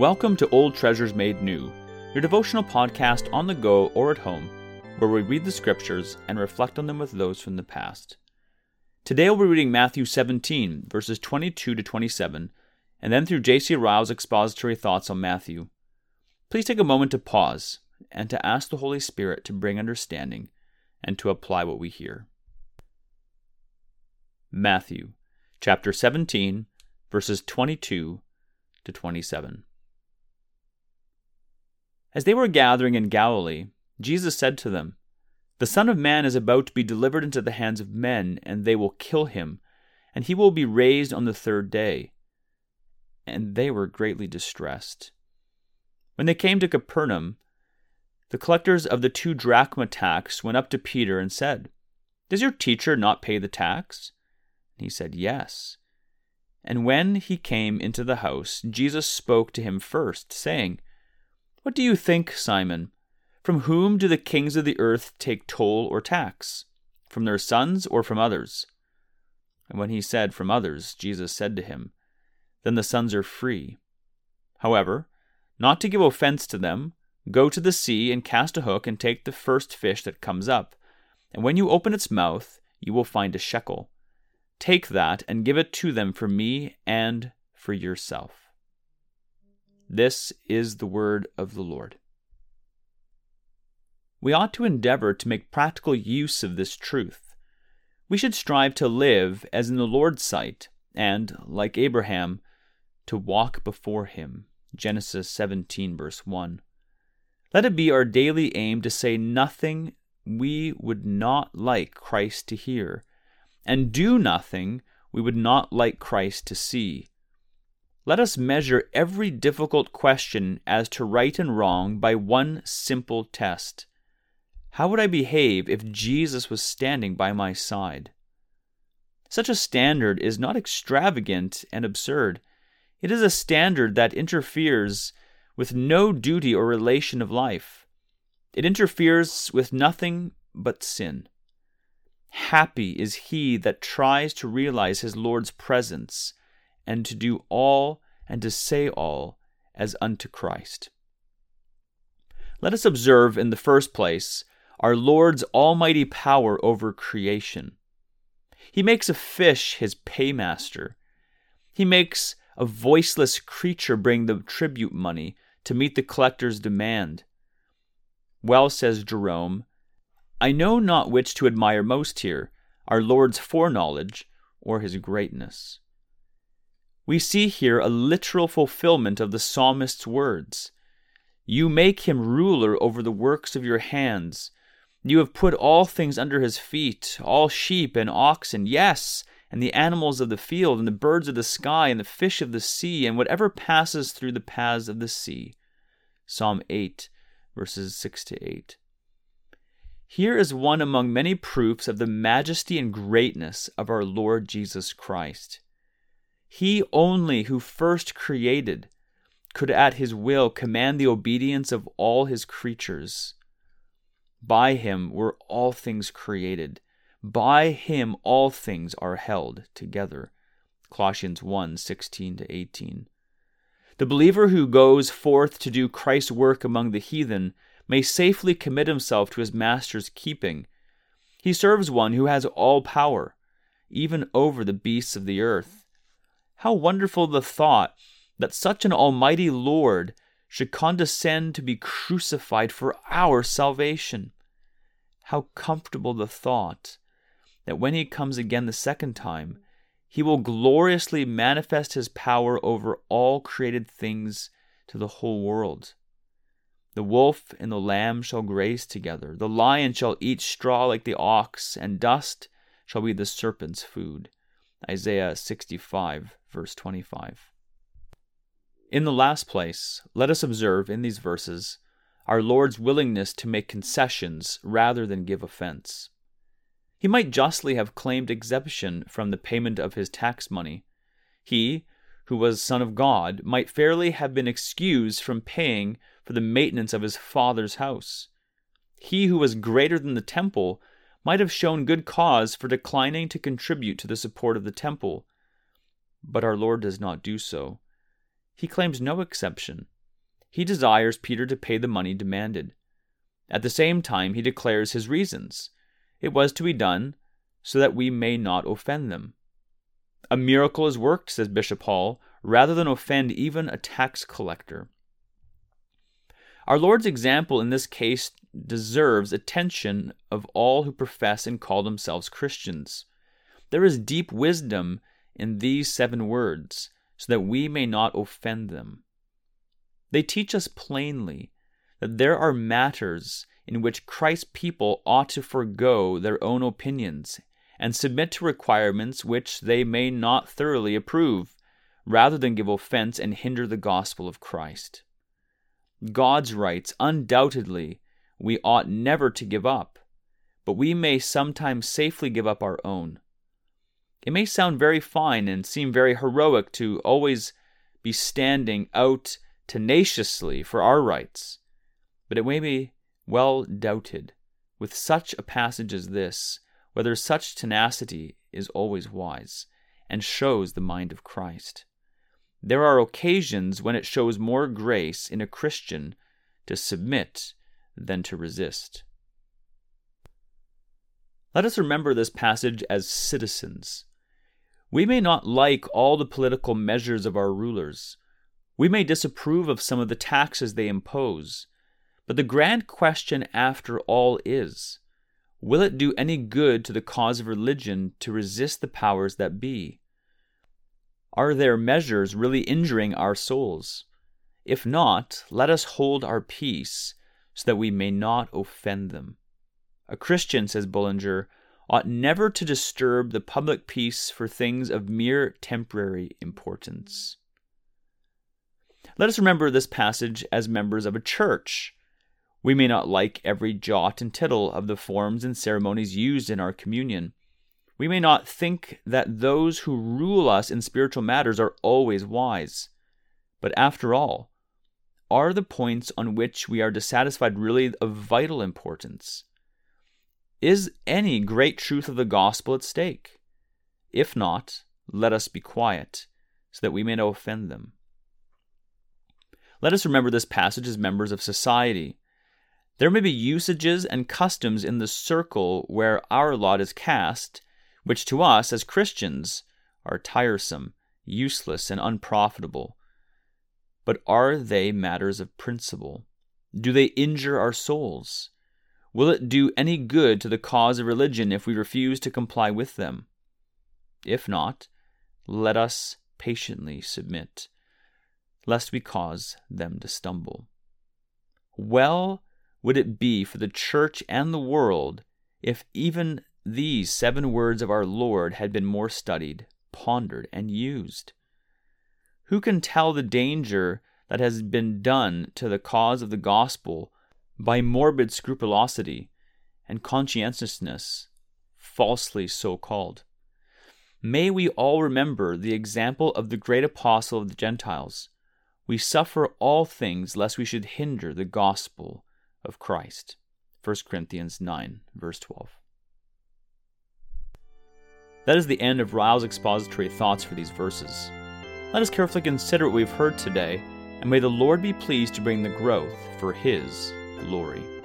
Welcome to Old Treasures Made New, your devotional podcast on the go or at home, where we read the scriptures and reflect on them with those from the past. Today we'll be reading Matthew 17, verses 22 to 27, and then through J.C. Ryle's expository thoughts on Matthew. Please take a moment to pause and to ask the Holy Spirit to bring understanding and to apply what we hear. Matthew chapter 17, verses 22 to 27. As they were gathering in Galilee, Jesus said to them, The Son of Man is about to be delivered into the hands of men, and they will kill him, and he will be raised on the third day. And they were greatly distressed. When they came to Capernaum, the collectors of the two drachma tax went up to Peter and said, Does your teacher not pay the tax? He said, Yes. And when he came into the house, Jesus spoke to him first, saying, what do you think, Simon? From whom do the kings of the earth take toll or tax? From their sons or from others? And when he said, From others, Jesus said to him, Then the sons are free. However, not to give offense to them, go to the sea and cast a hook and take the first fish that comes up. And when you open its mouth, you will find a shekel. Take that and give it to them for me and for yourself. This is the word of the Lord. We ought to endeavor to make practical use of this truth. We should strive to live as in the Lord's sight, and, like Abraham, to walk before him. Genesis 17, verse 1. Let it be our daily aim to say nothing we would not like Christ to hear, and do nothing we would not like Christ to see. Let us measure every difficult question as to right and wrong by one simple test. How would I behave if Jesus was standing by my side? Such a standard is not extravagant and absurd. It is a standard that interferes with no duty or relation of life. It interferes with nothing but sin. Happy is he that tries to realize his Lord's presence and to do all and to say all as unto Christ. Let us observe, in the first place, our Lord's almighty power over creation. He makes a fish his paymaster. He makes a voiceless creature bring the tribute money to meet the collector's demand. Well, says Jerome, I know not which to admire most here, our Lord's foreknowledge or his greatness. We see here a literal fulfillment of the psalmist's words You make him ruler over the works of your hands. You have put all things under his feet, all sheep and oxen, yes, and the animals of the field, and the birds of the sky, and the fish of the sea, and whatever passes through the paths of the sea. Psalm 8, verses 6 to 8. Here is one among many proofs of the majesty and greatness of our Lord Jesus Christ. He only who first created could at his will command the obedience of all his creatures. By him were all things created. By him all things are held together. Colossians 1 16 to 18. The believer who goes forth to do Christ's work among the heathen may safely commit himself to his master's keeping. He serves one who has all power, even over the beasts of the earth how wonderful the thought that such an almighty Lord should condescend to be crucified for our salvation. How comfortable the thought that when he comes again the second time, he will gloriously manifest his power over all created things to the whole world. The wolf and the lamb shall graze together, the lion shall eat straw like the ox, and dust shall be the serpent's food. Isaiah 65, verse 25. In the last place, let us observe in these verses our Lord's willingness to make concessions rather than give offense. He might justly have claimed exemption from the payment of his tax money. He, who was Son of God, might fairly have been excused from paying for the maintenance of his Father's house. He who was greater than the temple might have shown good cause for declining to contribute to the support of the temple. But our Lord does not do so. he claims no exception. He desires Peter to pay the money demanded. At the same time, he declares his reasons. It was to be done so that we may not offend them. A miracle is worked, says Bishop Hall, rather than offend even a tax collector. Our Lord's example in this case deserves attention of all who profess and call themselves Christians. There is deep wisdom in these seven words, so that we may not offend them. They teach us plainly that there are matters in which Christ's people ought to forego their own opinions and submit to requirements which they may not thoroughly approve, rather than give offense and hinder the gospel of Christ. God's rights, undoubtedly, we ought never to give up, but we may sometimes safely give up our own. It may sound very fine and seem very heroic to always be standing out tenaciously for our rights, but it may be well doubted, with such a passage as this, whether such tenacity is always wise and shows the mind of Christ. There are occasions when it shows more grace in a Christian to submit than to resist. Let us remember this passage as citizens. We may not like all the political measures of our rulers. We may disapprove of some of the taxes they impose. But the grand question after all is will it do any good to the cause of religion to resist the powers that be? Are their measures really injuring our souls? If not, let us hold our peace so that we may not offend them. A Christian, says Bullinger, ought never to disturb the public peace for things of mere temporary importance. Let us remember this passage as members of a church. We may not like every jot and tittle of the forms and ceremonies used in our communion. We may not think that those who rule us in spiritual matters are always wise. But after all, are the points on which we are dissatisfied really of vital importance? Is any great truth of the gospel at stake? If not, let us be quiet, so that we may not offend them. Let us remember this passage as members of society. There may be usages and customs in the circle where our lot is cast which to us as Christians are tiresome, useless, and unprofitable. But are they matters of principle? Do they injure our souls? Will it do any good to the cause of religion if we refuse to comply with them? If not, let us patiently submit, lest we cause them to stumble. Well would it be for the church and the world if even these seven words of our Lord had been more studied, pondered, and used. Who can tell the danger that has been done to the cause of the gospel by morbid scrupulosity and conscientiousness, falsely so called? May we all remember the example of the great apostle of the Gentiles. We suffer all things lest we should hinder the gospel of Christ. 1 Corinthians 9, verse 12. That is the end of Ryle's expository thoughts for these verses. Let us carefully consider what we've heard today, and may the Lord be pleased to bring the growth for His glory.